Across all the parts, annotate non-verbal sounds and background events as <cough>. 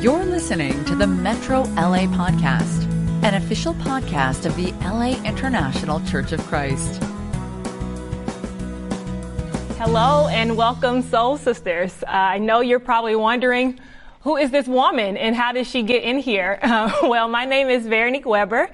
You're listening to the Metro LA Podcast, an official podcast of the LA International Church of Christ. Hello and welcome, Soul Sisters. Uh, I know you're probably wondering who is this woman and how did she get in here? <laughs> Uh, well, my name is Veronique Weber.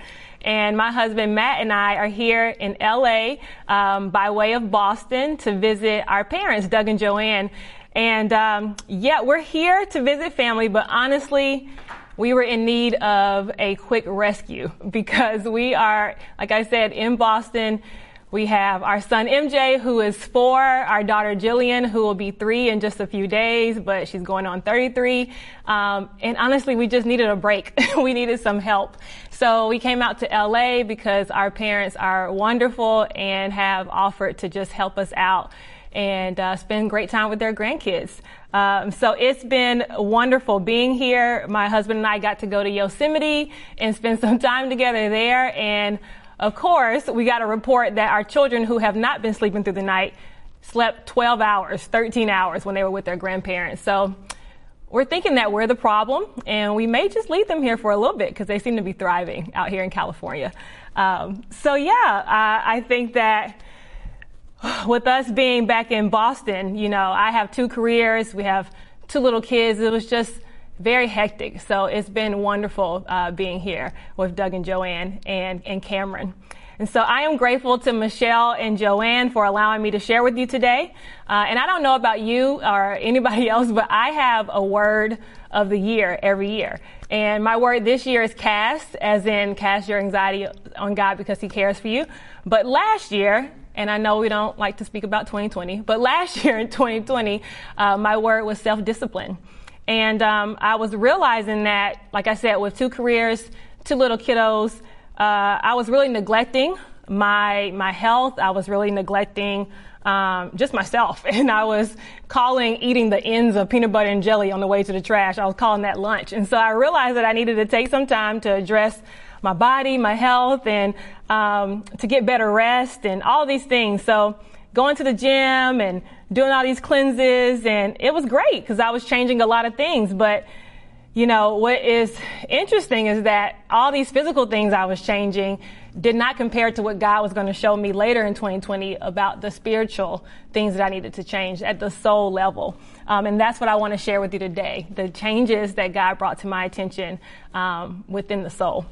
And my husband Matt and I are here in LA um, by way of Boston to visit our parents, Doug and Joanne. And um, yeah, we're here to visit family, but honestly, we were in need of a quick rescue <laughs> because we are, like I said, in Boston. We have our son MJ, who is four, our daughter Jillian, who will be three in just a few days, but she's going on 33. Um, and honestly, we just needed a break. <laughs> we needed some help. So we came out to LA because our parents are wonderful and have offered to just help us out and uh, spend great time with their grandkids. Um, so it's been wonderful being here. My husband and I got to go to Yosemite and spend <laughs> some time together there. And of course, we got a report that our children who have not been sleeping through the night slept 12 hours, 13 hours when they were with their grandparents. So we're thinking that we're the problem, and we may just leave them here for a little bit because they seem to be thriving out here in California. Um, so yeah, I, I think that <sighs> with us being back in Boston, you know, I have two careers. We have two little kids. It was just very hectic. So it's been wonderful uh, being here with Doug and Joanne and, and Cameron. And so I am grateful to Michelle and Joanne for allowing me to share with you today. Uh, and I don't know about you or anybody <laughs> else, but I have a word of the year every year. And my word this year is cast, as in cast your anxiety on God because He cares for you. But last year, and I know we don't like to speak about 2020, but last <laughs> year in 2020, uh, my word was self-discipline. And um, I was realizing that, like I said, with two careers, two little kiddos, uh, I was really neglecting my my health. I was really neglecting um, just myself, <laughs> and I was calling eating the ends of peanut butter and jelly on the way to the trash. I was calling that lunch, and so I realized that I needed to take some time to address my body, my health, and um, to get better rest and all these things. So going to the gym and doing all these cleanses, and it was great because I was changing a lot of things. But you know what is interesting is that all these physical things I was changing did not compare to what God was going to show me later in 2020 about the spiritual things that I needed to change at the soul level. Um, and that's what I want to share with you today the changes that God brought to my attention um, within the soul.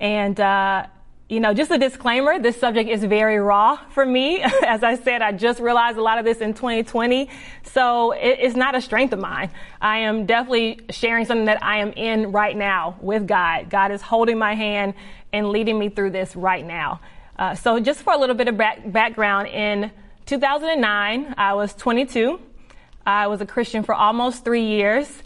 And, uh, you know, just a disclaimer, this subject is very raw for me. <laughs> As I said, I just realized a lot of this in 2020. So it, it's not a strength of mine. I am definitely sharing something that I am in right now with God. God is holding my hand and leading me through this right now. Uh, so just for a little bit of back, background, in 2009, I was 22. I was a Christian for almost three years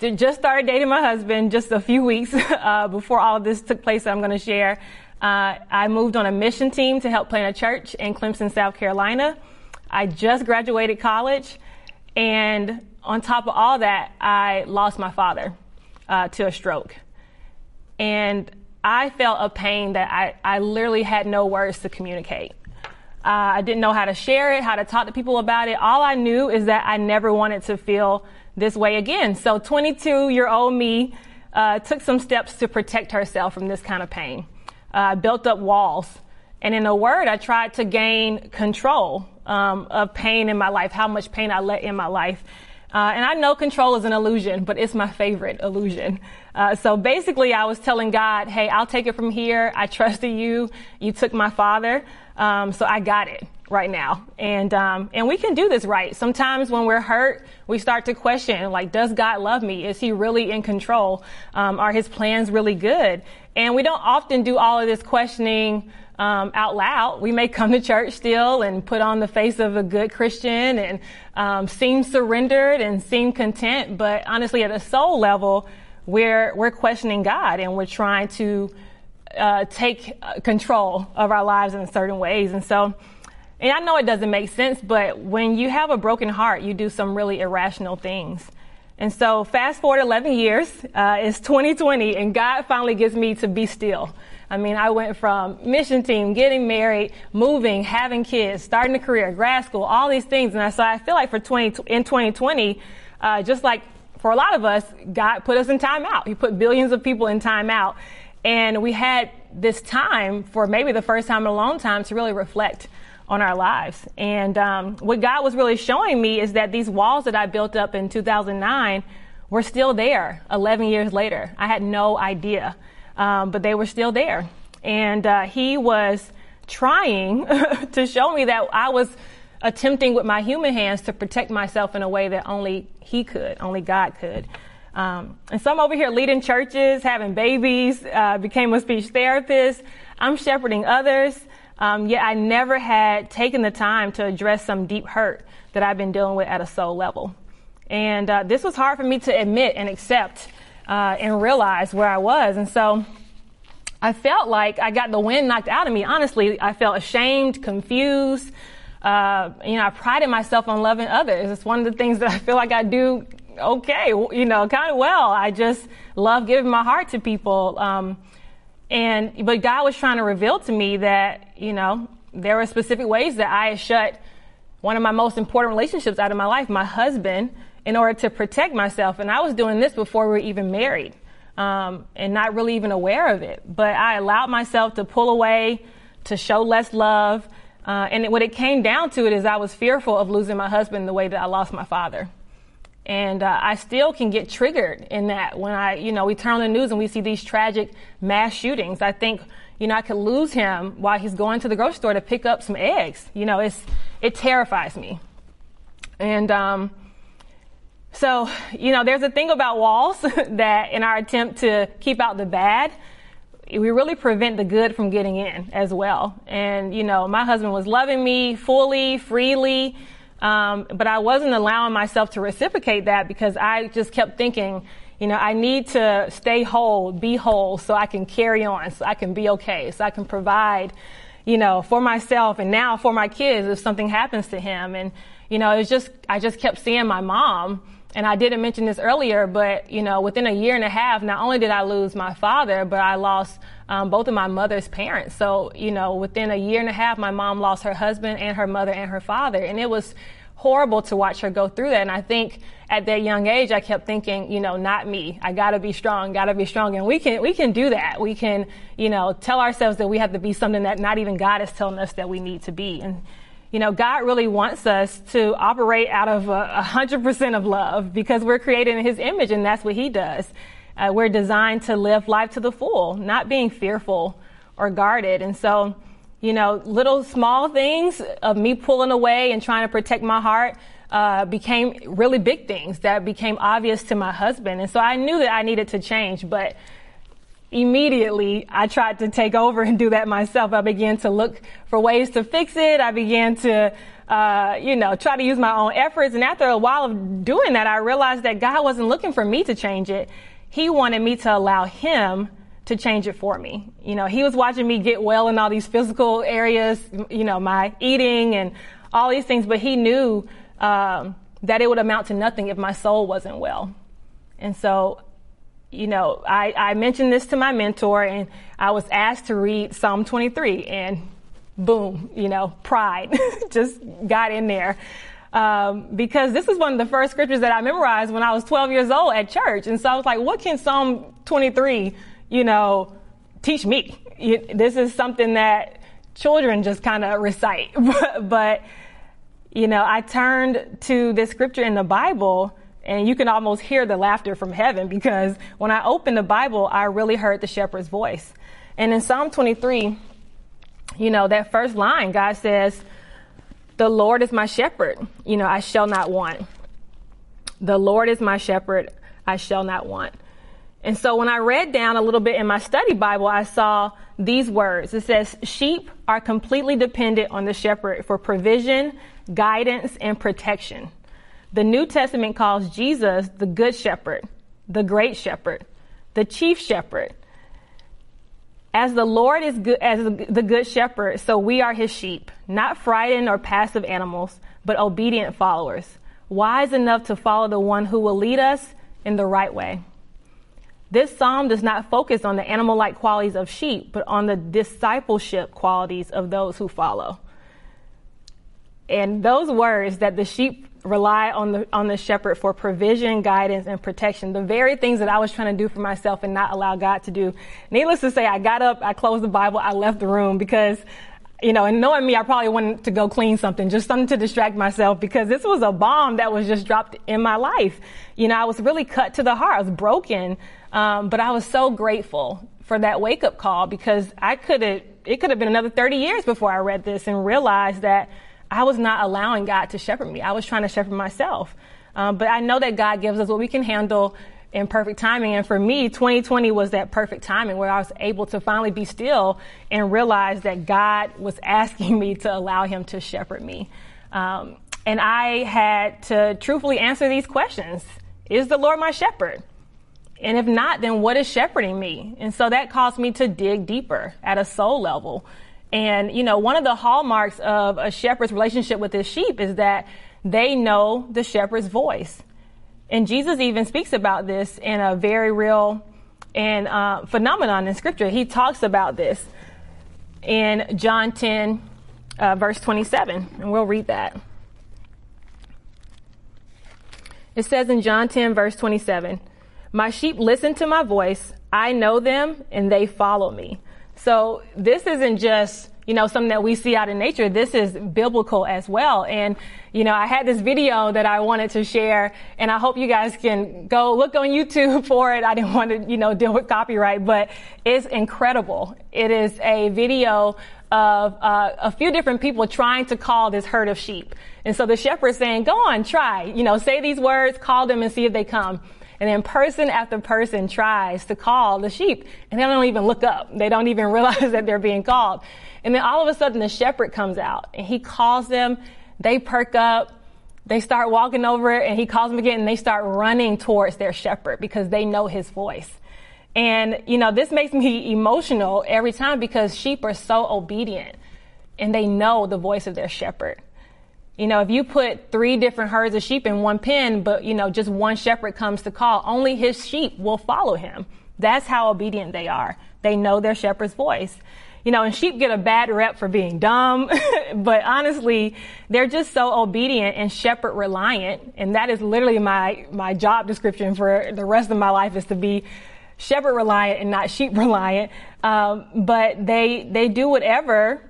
just started dating my husband just a few weeks <laughs> uh, before all of this took place that I'm going to share. Uh, I moved on a mission team to help plant a church in Clemson, South Carolina. I just graduated college, and on top of all that, I lost my father uh, to a stroke. And I felt a pain that I, I literally had no words to communicate. Uh, I didn't know how to share it, how to talk to people about it. All I knew is that I never wanted to feel this way again. So 22 year old me uh, took some steps to protect herself from this kind of pain. I uh, built up walls. And in a word, I tried to gain control um, of pain in my life, how much pain I let in my life. Uh, and I know control is an illusion, but it's my favorite illusion. Uh, so basically, I was telling God, hey, I'll take it from here. I trusted you. You took my father. Um, so I got it right now. And, um, and we can do this right. Sometimes when we're hurt, we start to question, like, does God love me? Is he really in control? Um, are his plans really good? And we don't often do all of this questioning, um, out loud. We may come to church still and put on the face of a good Christian and, um, seem surrendered and seem content. But honestly, at a soul level, we're, we're questioning God and we're trying to, uh, take uh, control of our lives in certain ways. And so, and I know it doesn't make sense, but when you have a broken heart, you do some really irrational things. And so fast forward 11 years, uh, it's 2020 and God finally gets me to be still. I mean, I went from mission team, getting married, moving, having kids, starting a career, grad school, all these things. And I so I feel like for 20, in 2020, uh, just like for a lot of us, God put us in timeout. He put billions of people in timeout. And we had this time for maybe the first time in a long time to really reflect on our lives. And um, what God was really showing me is that these walls that I built up in 2009 were still there 11 years later. I had no idea, um, but they were still there. And uh, He was trying <laughs> to show me that I was attempting with my human hands to protect myself in a way that only He could, only God could. Um, and so I'm over here leading churches, having babies, uh, became a speech therapist. I'm shepherding others. Um, yet I never had taken the time to address some deep hurt that I've been dealing with at a soul level. And uh, this was hard for me to admit and accept uh, and realize where I was. And so I felt like I got the wind knocked out of me. Honestly, I felt ashamed, confused. Uh, you know, I prided myself on loving others. It's one of the things that I feel like I do okay, you know, kind of well. I just love giving my heart to people. Um, and, but God was trying to reveal to me that, you know, there were specific ways that I had shut one of my most important relationships out of my life, my husband, in order to protect myself. And I was doing this before we were even married, um, and not really even aware of it. But I allowed myself to pull away, to show less love. Uh, and what it came down to it is I was fearful of losing my husband the way that I lost my father. And uh, I still can get triggered in that when I, you know, we turn on the news and we see these tragic mass shootings. I think, you know, I could lose him while he's going to the grocery store to pick up some eggs. You know, it's, it terrifies me. And, um, so, you know, there's a thing about walls <laughs> that in our attempt to keep out the bad, we really prevent the good from getting in as well. And, you know, my husband was loving me fully, freely, um, but I wasn't allowing myself to reciprocate that because I just kept thinking, you know, I need to stay whole, be whole so I can carry on, so I can be okay, so I can provide, you know, for myself and now for my kids if something happens to him. And, you know, it was just, I just kept seeing my mom. And I didn't mention this earlier, but, you know, within a year and a half, not only did I lose my father, but I lost um, both of my mother's parents. So, you know, within a year and a half, my mom lost her husband and her mother and her father. And it was horrible to watch her go through that. And I think at that young age, I kept thinking, you know, not me. I gotta be strong, gotta be strong. And we can, we can do that. We can, you know, tell ourselves that we have to be something that not even God is telling us that we need to be. And, you know, God really wants us to operate out of a hundred percent of love because we're created in His image and that's what He does. Uh, we're designed to live life to the full, not being fearful or guarded. And so, you know, little small things of me pulling away and trying to protect my heart uh, became really big things that became obvious to my husband. And so I knew that I needed to change, but immediately I tried to take over and do that myself. I began to look for ways to fix it. I began to, uh, you know, try to use my own efforts. And after a while of doing that, I realized that God wasn't looking for me to change it. He wanted me to allow him to change it for me. You know, he was watching me get well in all these physical areas, you know, my eating and all these things, but he knew um, that it would amount to nothing if my soul wasn't well. And so, you know, I, I mentioned this to my mentor and I was asked to read Psalm 23 and boom, you know, pride <laughs> just got in there um, because this is one of the first scriptures that I memorized when I was 12 years old at church. And so I was like, what can Psalm 23, you know, teach me? This is something that children just kind of recite. <laughs> but, you know, I turned to this scripture in the Bible and you can almost hear the laughter from heaven because when I opened the Bible, I really heard the shepherd's voice. And in Psalm 23, you know, that first line, God says, the Lord is my shepherd. You know, I shall not want. The Lord is my shepherd. I shall not want. And so when I read down a little bit in my study Bible, I saw these words. It says, sheep are completely dependent on the shepherd for provision, guidance, and protection. The New Testament calls Jesus the good shepherd, the great shepherd, the chief shepherd, as the Lord is good, as the good shepherd, so we are his sheep, not frightened or passive animals, but obedient followers, wise enough to follow the one who will lead us in the right way. This psalm does not focus on the animal like qualities of sheep, but on the discipleship qualities of those who follow. And those words that the sheep rely on the on the shepherd for provision, guidance, and protection. The very things that I was trying to do for myself and not allow God to do. Needless to say, I got up, I closed the Bible, I left the room because you know, and knowing me, I probably wanted to go clean something, just something to distract myself because this was a bomb that was just dropped in my life. You know, I was really cut to the heart. I was broken. Um, but I was so grateful for that wake up call because I could have, it could have been another 30 years before I read this and realized that I was not allowing God to shepherd me. I was trying to shepherd myself. Um, but I know that God gives us what we can handle in perfect timing. And for me, 2020 was that perfect timing where I was able to finally be still and realize that God was asking <laughs> me to allow Him to shepherd me. Um, and I had to truthfully answer these questions Is the Lord my shepherd? And if not, then what is shepherding me? And so that caused me to dig deeper at a soul level. And, you know, one of the hallmarks of a shepherd's relationship with his sheep is that they know the shepherd's voice. And Jesus even speaks about this in a very real and uh, phenomenon in scripture. He talks about this in John 10, uh, verse 27, and we'll read that. It says in John 10, verse 27, My sheep listen to my voice, I know them, and they follow me. So this isn't just, you know, something that we see out in nature. This is biblical as well. And, you know, I had this video that I wanted to share and I hope you guys can go look on YouTube <laughs> for it. I didn't want to, you know, deal with copyright, but it's incredible. It is a video of uh, a few different people trying to call this herd of sheep. And so the shepherd's saying, go on, try, you know, say these words, call them and see if they come. And then person after person tries to call the sheep and they don't even look up. They don't even <laughs> realize that they're being called. And then all of a sudden the shepherd comes out and he calls them. They perk up. They start walking over and he calls them again and they start running towards their shepherd because they know his voice. And, you know, this makes me emotional every time because sheep are so obedient and they know the voice of their shepherd. You know, if you put three different herds of sheep in one pen, but, you know, just one shepherd comes to call, only his sheep will follow him. That's how obedient they are. They know their shepherd's voice. You know, and sheep get a bad rep for being dumb, <laughs> but honestly, they're just so obedient and shepherd reliant. And that is literally my, my job description for the rest of my life is to be shepherd reliant and not sheep <laughs> reliant. Um, but they, they do whatever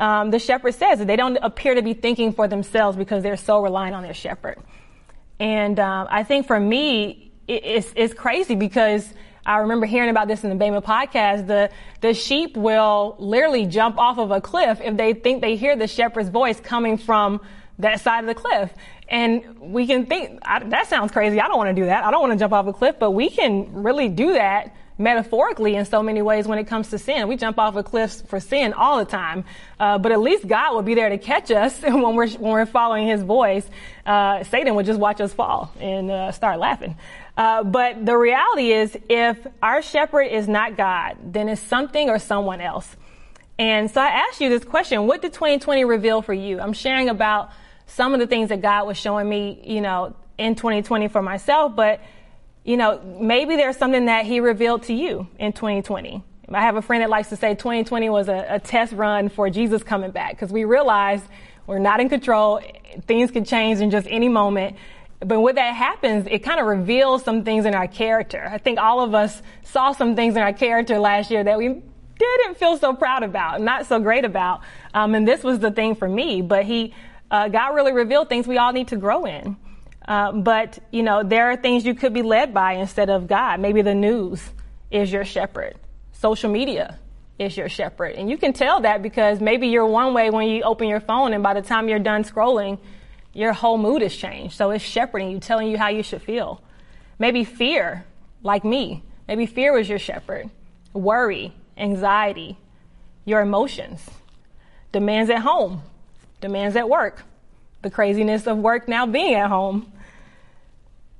um, the shepherd says. That they don't appear to be thinking for themselves because they're so reliant on their shepherd. And um, I think for me, it, it's, it's crazy because I remember hearing about this in the Bema podcast. The, the sheep will literally jump off of a cliff if they think they hear the shepherd's voice coming from that side of the cliff. And we can think, I, that sounds crazy. I don't want to do that. I don't want to jump off a cliff, but we can really do that metaphorically in so many ways when it comes to sin. We jump off of cliffs for sin all the time, uh, but at least God will be there to catch us <laughs> when we're when we're following His voice. Uh, Satan would just watch us fall and uh, start laughing. Uh, but the reality is, if our shepherd is not God, then it's something or someone else. And so I asked you this question: What did 2020 reveal for you? I'm sharing about some of the things that God was showing me, you know, in 2020 for myself, but you know, maybe there's something that he revealed to you in 2020. I have a friend that likes to say 2020 was a, a test run for Jesus coming back because we realized we're not in control. Things can change in just any moment. But when that happens, it kind of reveals some things in our character. I think all of us saw some things in our character last year that we didn't feel so proud about, not so great about. Um, and this was the thing for me. But he, uh, God really revealed things we all need to grow in. Uh, but, you know, there are things you could be led by instead of God. Maybe the news is your shepherd. Social media is your shepherd. And you can tell that because maybe you're one way when you open your phone and by the time you're done scrolling, your whole mood has changed. So it's shepherding you, telling you how you should feel. Maybe fear, like me. Maybe fear was your shepherd. Worry, anxiety, your emotions, demands at home, demands at work, the craziness of work now being at home,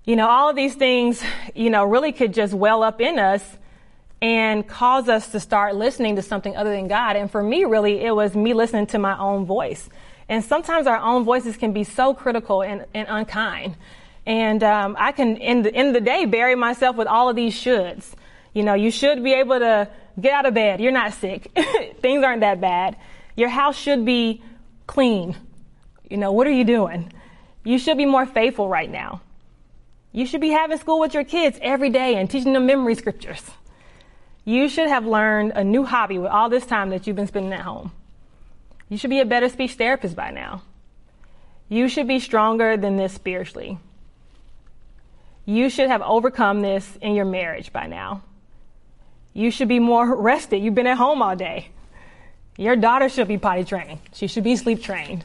you know, all of these things, you know, really could just well up in us and cause us to start listening to something other than God. And for me, really, it was me listening to my own voice. And sometimes our own voices can be so critical and, and unkind. And um, I can, in the end of the day, bury myself with all of these shoulds. You know, you should be able to get out of bed. You're not sick. <laughs> Things aren't that bad. Your house should be clean. You know, what are you doing? You should be more faithful right now. You should be having school with your kids every day and teaching them memory scriptures. You should have learned a new hobby with all this time that you've been spending at home. You should be a better speech therapist by now. You should be stronger than this spiritually. You should have overcome this in your marriage by now. You should be more <laughs> rested. You've been at home all day. Your daughter should be potty trained. She should be sleep trained.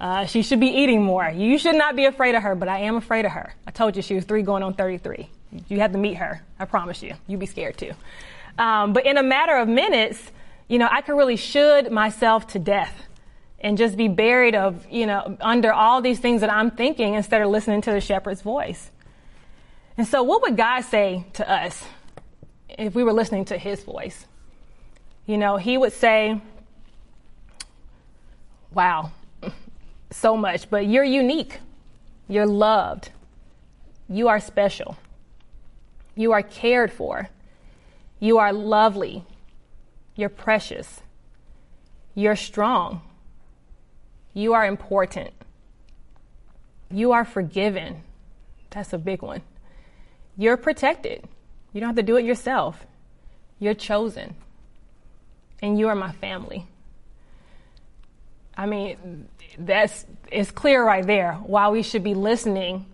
Uh, she should be eating more. You should not be afraid of her, but I am afraid of her. I told you she was three going on 33. You have to meet her. I promise you. You'd be scared too. Um, but in a matter of minutes, you know, I could really should myself to death and just be buried of, you know, under all these things that I'm thinking instead of listening to the shepherd's voice. And so what would God say to us if we were listening to his voice? You know, he would say, wow, so much, but you're unique. You're loved. You are special. You are cared for. You are lovely. You're precious. You're strong. You are important. You are forgiven. That's a big one. You're protected. You don't have to do it yourself. You're chosen. And you are my family. I mean, that's it's clear right there why we should be listening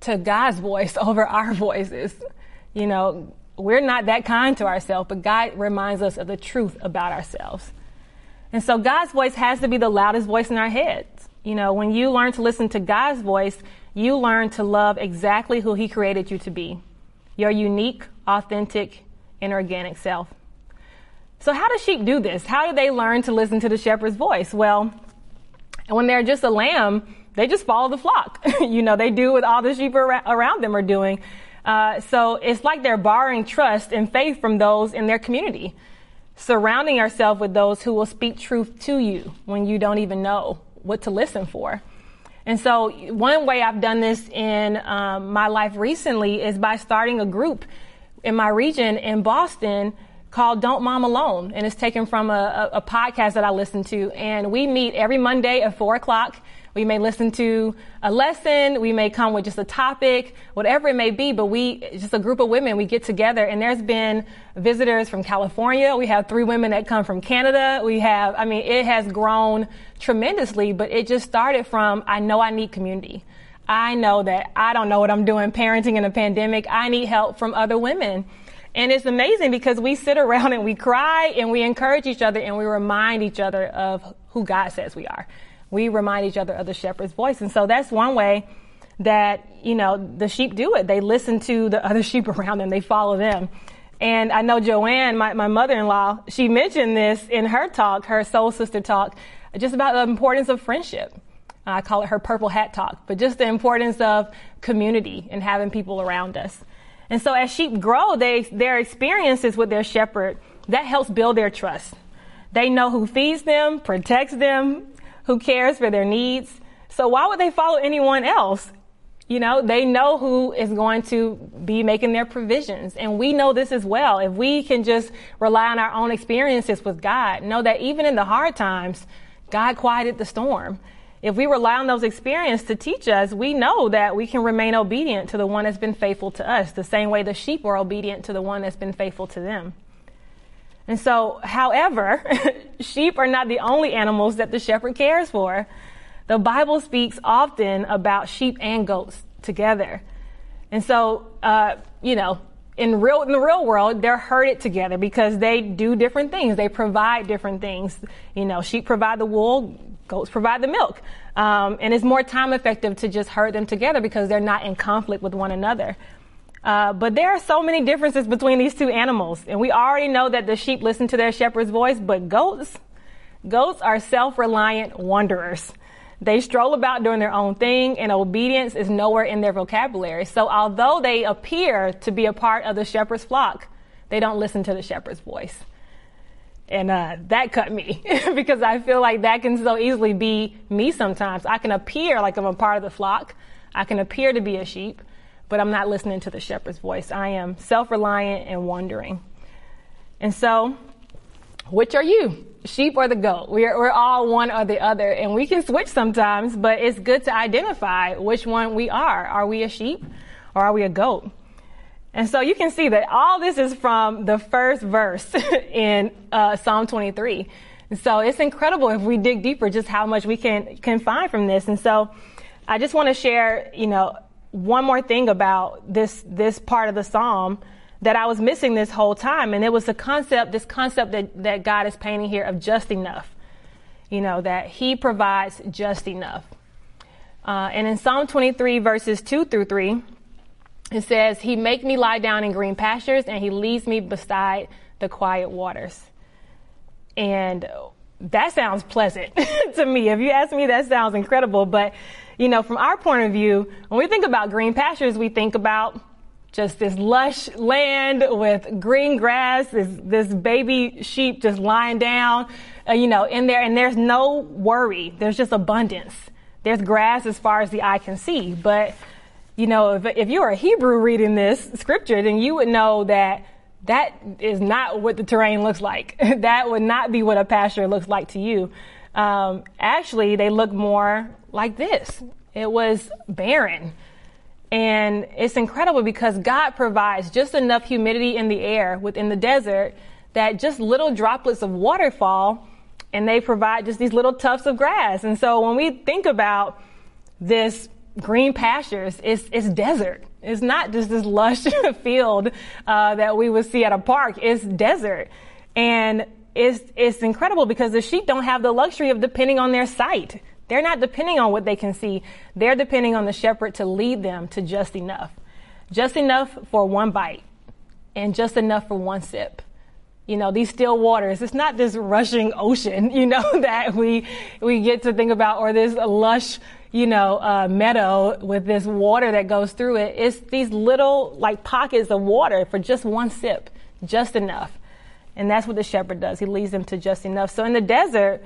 to God's voice <laughs> over our voices. You know, we're not that kind to ourselves, but God reminds us of the truth about ourselves. And so God's voice has to be the loudest voice in our heads. You know, when you learn to listen to God's voice, you learn to love exactly who He created you to be your unique, authentic, and organic self. So, how do sheep do this? How do they learn to listen to the shepherd's voice? Well, when they're just a lamb, they just follow the flock. <laughs> you know, they do what all the sheep around them are doing. Uh, so it's like they're borrowing trust and faith from those in their community, surrounding yourself with those who will speak truth to you when you don't even know what to listen for. And so one way I've done this in um, my life recently is by starting a group in my region in Boston called Don't Mom Alone. And it's taken from a, a, a podcast that I listen to. And we meet every Monday at four o'clock. We may listen to a lesson. We may come with just a topic, whatever it may be. But we, just a group of women, we get together and there's been visitors from California. We have three women that come from Canada. We have, I mean, it has grown tremendously, but it just started from, I know I need community. I know that I don't know what I'm doing parenting in a pandemic. I need help from other women. And it's amazing because we sit around and we cry and we encourage each other and we remind each other of who God says we are. We remind each other of the shepherd's voice. And so that's one way that, you know, the sheep do it. They listen to the <laughs> other sheep around them. They follow them. And I know Joanne, my, my mother-in-law, she mentioned this in her talk, her soul sister talk, just about the importance of friendship. I call it her purple hat talk, but just the importance of community and having people around us. And so as sheep grow, they, their experiences with their shepherd, that helps build their trust. They know who feeds them, protects them, who cares for their needs. So why would they follow anyone else? You know, they know who is going to be making their provisions. And we know this as well. If we can just rely on our own experiences with God, know that even in the hard times, God quieted the storm if we rely on those experiences to teach us, we know that we can remain obedient to the one that's been faithful to us, the same way the sheep are obedient to the one that's been faithful to them. And so, however, <laughs> sheep are not the only animals that the shepherd cares for. The Bible speaks often about sheep and goats together. And so, uh, you know, in real in the real world, they're herded together because they do different things. They provide different things. You know, sheep provide the wool, goats provide the milk. Um, and it's more time effective to just herd them together because they're not in conflict with one another. Uh, but there are so many differences between these two animals. And we already know that the sheep listen to their shepherd's voice, but goats, goats are self-reliant wanderers. They stroll about doing their own thing and obedience is nowhere in their vocabulary. So although they appear to be a part of the shepherd's flock, they don't listen to the shepherd's voice. And uh, that cut me <laughs> because I feel like that can so easily be me sometimes. I can appear like I'm a part of the flock. I can appear to be a sheep, but I'm not listening to the shepherd's voice. I am self reliant and wandering. And so, which are you? sheep or the goat. We're, we're all one or the other and we can switch sometimes, but it's good to identify which one we are. Are we a sheep or are we a goat? And so you can see that all this is from the first verse <laughs> in uh, Psalm 23. And so it's incredible if we dig deeper just how much we can, can find from this. And so I just want to share, you know, one more thing about this, this part of the Psalm that I was missing this whole time. And it was the concept, this concept that, that God is painting here of just enough. You know, that He provides just enough. Uh, and in Psalm 23 verses 2 through 3, it says, He make me lie down in green pastures and He leads me beside the quiet waters. And that sounds pleasant <laughs> to me. If you ask me, that sounds incredible. But, you know, from our point of view, when we think about green pastures, we think about just this lush land with green grass, this, this baby sheep just lying down, uh, you know, in there. And there's no worry. There's just abundance. There's grass as far as the eye can see. But, you know, if, if you're a Hebrew reading this scripture, then you would know that that is not what the terrain looks like. <laughs> that would not be what a pasture looks like to you. Um, actually, they look more like this. It was barren. And it's incredible because God provides just enough humidity in the air within the desert that just little droplets of water fall and they provide just these little tufts of grass. And so when we think about this green pastures, it's, it's desert. It's not just this lush <laughs> field uh, that we would see at a park. It's desert, and it's it's incredible because the sheep don't have the luxury of depending on their sight. They're not depending on what they can see. They're depending on the shepherd to lead them to just enough, just enough for one bite, and just enough for one sip you know, these still waters. It's not this rushing ocean, <laughs> you know, <laughs> that we, we get to think about or this lush, you know, uh, meadow with this water that goes through it. It's these little like pockets of water for just one sip, just enough. And that's what the shepherd does. He leads them to just enough. So in the desert,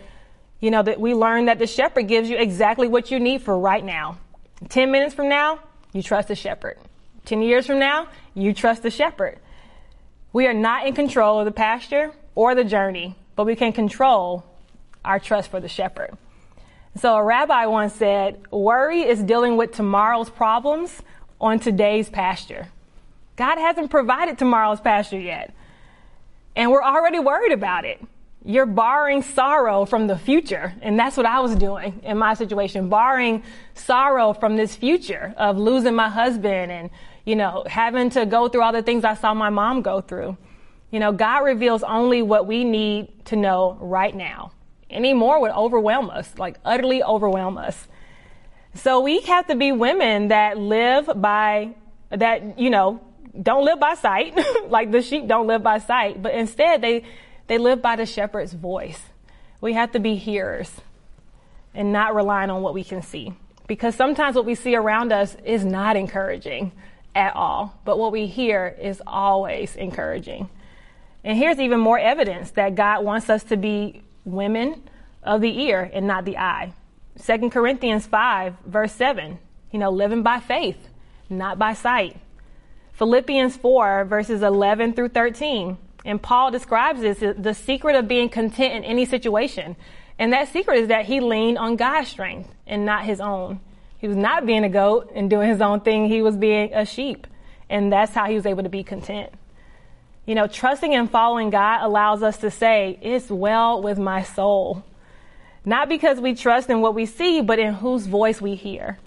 you know, that we learn that the shepherd gives you exactly what you need for right now. 10 minutes from now, you trust the shepherd. 10 years from now, you trust the shepherd. We are not in control of the pasture or the journey, but we can control our trust for the shepherd. So a rabbi once said, worry is dealing with tomorrow's problems on today's pasture. God hasn't provided tomorrow's pasture yet. And we're already worried about it. You're borrowing sorrow from the future. And that's what I was doing in my situation, borrowing sorrow from this future of losing my husband and, you know, having to go through all the things I saw my mom go through. You know, God reveals only what we need to know right now. Any more would overwhelm us, like utterly overwhelm us. So we have to be women that live by, that, you know, don't live by sight, <laughs> like the sheep don't live by sight, but instead they, they live by the shepherd's voice. We have to be hearers and not relying on what we can see. Because sometimes what we see around us is not encouraging at all, but what we hear is always encouraging. And here's even more evidence that God wants us to be women of the ear and not the eye. 2 Corinthians 5, verse 7, you know, living by faith, not by sight. Philippians 4, verses 11 through 13. And Paul describes this the secret of being content in any situation. And that secret is that he leaned on God's strength and not his own. He was not being a goat and doing his own thing. He was being a sheep. And that's how he was able to be content. You know, trusting and following God allows us to say, it's well with my soul. Not because we trust in what we see, but in whose voice we hear.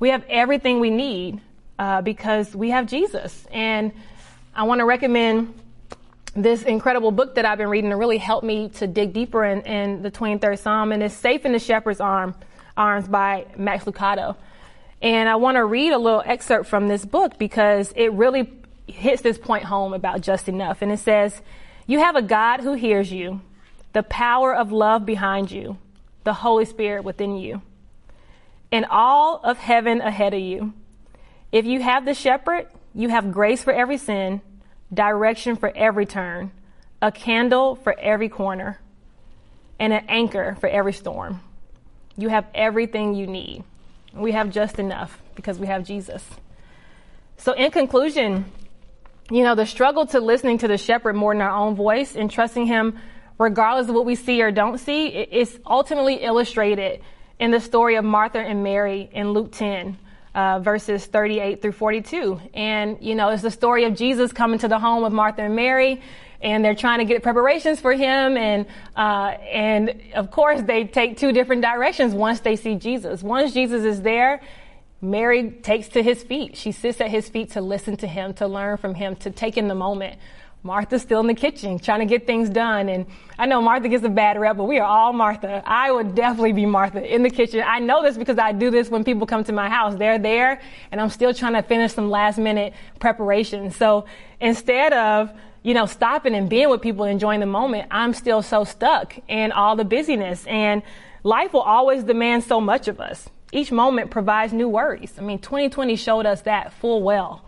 We have everything we need uh, because we have Jesus. And I want to recommend this incredible book that I've been reading to really help me to dig deeper in, in the 23rd Psalm, and it's Safe in the Shepherd's Arm, Arms by Max Lucado. And I want to read a little excerpt from this book because it really hits this point home about just enough. And it says, You have a God who hears you, the power of love behind you, the Holy Spirit within you, and all of heaven ahead of you. If you have the shepherd, you have grace for every sin, direction for every turn, a candle for every corner, and an anchor for every storm. You have everything you need. We have just enough because we have Jesus. So, in conclusion, you know, the struggle to listening to the shepherd more than our own voice and trusting him regardless of what we see or don't see, is ultimately illustrated in the story of Martha and Mary in Luke 10. Uh, verses 38 through 42. And, you know, it's the story of Jesus coming to the home of Martha and Mary, and they're trying to get preparations for him. And, uh, and of course, they take two different directions once they see Jesus. Once Jesus is there, Mary takes to his feet. She sits at his feet to listen to him, to learn from him, to take in the moment. Martha's still in the kitchen trying to get things done. And I know Martha gets a bad rep, but we are all Martha. I would definitely be Martha in the kitchen. I know this because I do this when people come to my house. They're there and I'm still trying to finish some last minute preparation. So instead of, you know, stopping and being with people, enjoying the moment, I'm still so stuck in all the busyness and life will always demand so much of us. Each moment provides new worries. I mean, 2020 showed us that full well.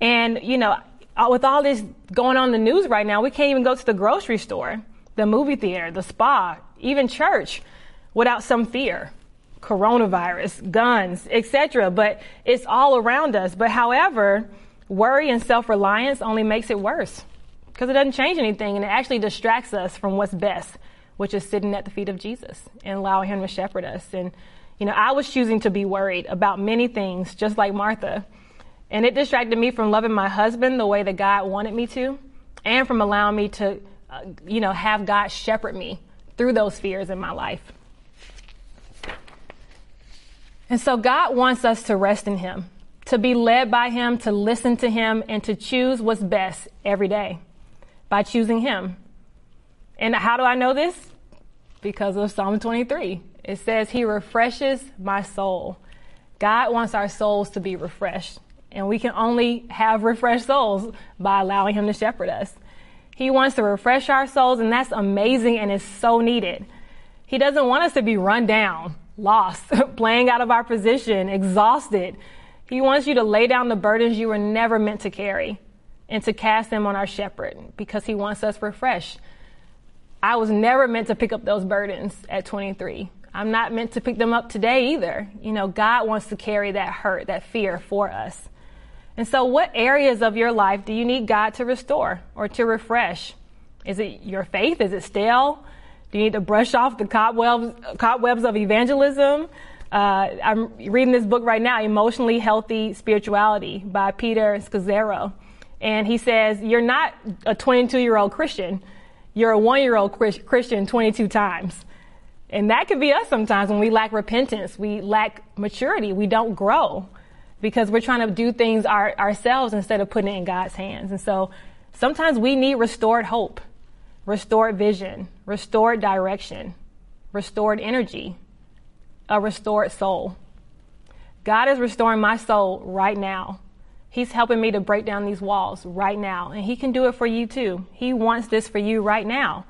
And, you know, uh, with all this going on in the news right now, we can't even go to the grocery store, the movie theater, the spa, even church without some fear. Coronavirus, guns, etc. But it's all around us. But however, worry and self-reliance only makes it worse because it doesn't change anything and it actually distracts us from what's best, which is sitting at the feet of Jesus and allowing him to shepherd us. And, you know, I was choosing to be worried about many things, just like Martha. And it distracted me from loving my husband the way that God wanted me to, and from allowing me to, uh, you know, have God shepherd me through those fears in my life. And so God wants us to rest in Him, to be led by Him, to listen to Him, and to choose what's best every day by choosing Him. And how do I know this? Because of Psalm 23. It says, He refreshes my soul. God wants our souls to be refreshed. And we can only have refreshed souls by allowing Him to shepherd us. He wants to refresh our souls, and that's amazing and is so needed. He doesn't want us to be run down, lost, <laughs> playing out of our position, exhausted. He wants you to lay down the burdens you were never meant to carry and to cast them on our shepherd because he wants us refreshed. I was never meant to pick up those burdens at 23. I'm not meant to pick them up today either. You know, God wants to carry that hurt, that fear for us. And so, what areas of your life do you need God to restore or to refresh? Is it your faith? Is it stale? Do you need to brush off the cobwebs, cobwebs of evangelism? Uh, I'm reading this book right now, Emotionally Healthy Spirituality by Peter Scazzero. And he says, You're not a 22 year old Christian, you're a one year old Christian 22 times. And that could be us sometimes when we lack repentance, we lack maturity, we don't grow because we're trying to do things our, ourselves instead of putting it in God's hands. And so sometimes we need restored hope, restored vision, restored direction, restored energy, a restored soul. God is restoring my soul right now. He's helping me to break down these walls right now. And He can do it for you too. He wants this for you right now.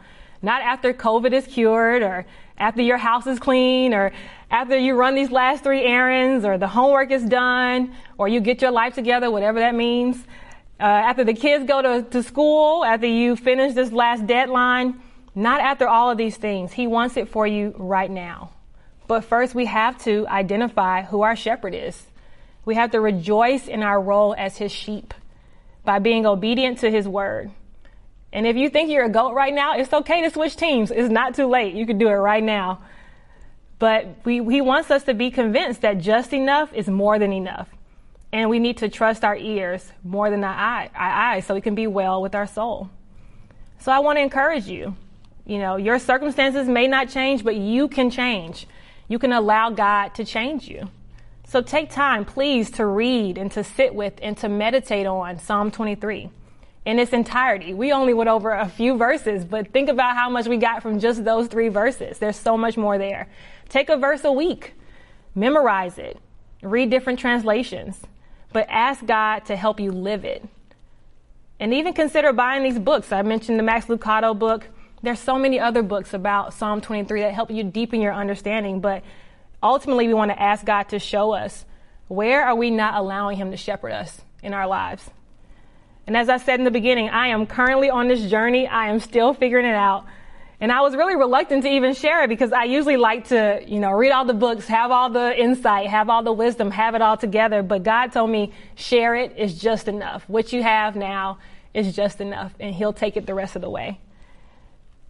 Not after COVID is cured or after your house is clean or after you run these last three errands or the homework is done or you get your life together, whatever that means. Uh, after the kids go to, to school, after you finish this last deadline, not after all of these things. He wants it for you right now. But first, we have to identify who our shepherd is. We have to rejoice in our role as his sheep by being obedient to his word. And if you think you're a goat right now, it's okay to switch teams. It's not too late. You can do it right now. But we, he wants us to be convinced that just enough is more than enough. And we need to trust our ears more than our, eye, our eyes so we can be well with our soul. So I want to encourage you. You know, your circumstances may not change, but you can change. You can allow God to change you. So take time, please, to read and to sit with and to meditate on Psalm 23 in its entirety. We only went over a few verses, but think about how much we got from just those three verses. There's so much more there. Take a verse a week, memorize it, read different translations, but ask God to help you live it. And even consider buying these books. I mentioned the Max Lucado book. There's so many other books about Psalm 23 that help you deepen your understanding, but ultimately we want to ask God to show us where are we not allowing him to shepherd us in our lives? And as I said in the beginning, I am currently on this journey. I am still figuring it out. And I was really reluctant to even share it because I usually like to, you know, read all the books, have all the insight, have all the wisdom, have it all together. But God told me, share it is just enough. What you have now is just enough and he'll take it the rest of the way.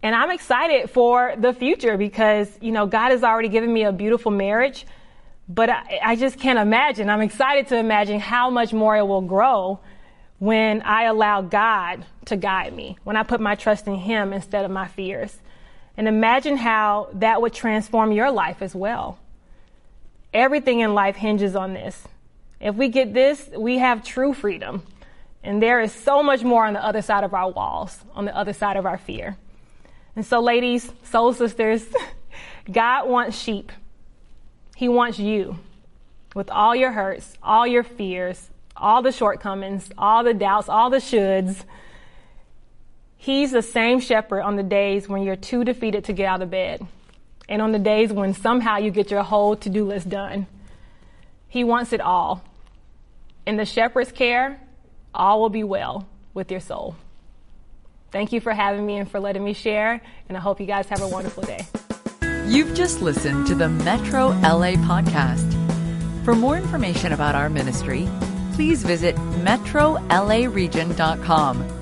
And I'm excited for the future because, you know, God has already given me a beautiful marriage, but I, I just can't imagine. I'm excited to imagine how much more it will grow when I allow God to guide me, when I put my trust in Him instead of my fears. And imagine how that would transform your life as well. Everything in life hinges on this. If we get this, we have true freedom. And there is so much more on the other side of our walls, on the other side of our fear. And so, ladies, soul sisters, <laughs> God wants sheep. He wants you with all your hurts, all your fears, all the shortcomings, all the doubts, all the shoulds. He's the same shepherd on the days when you're too defeated to get out of bed and on the days when somehow you get your whole to do list done. He wants it all. In the shepherd's care, all will be well with your soul. Thank you for having me and for letting me share, and I hope you guys have a wonderful day. You've just listened to the Metro LA podcast. For more information about our ministry, please visit metrolaregion.com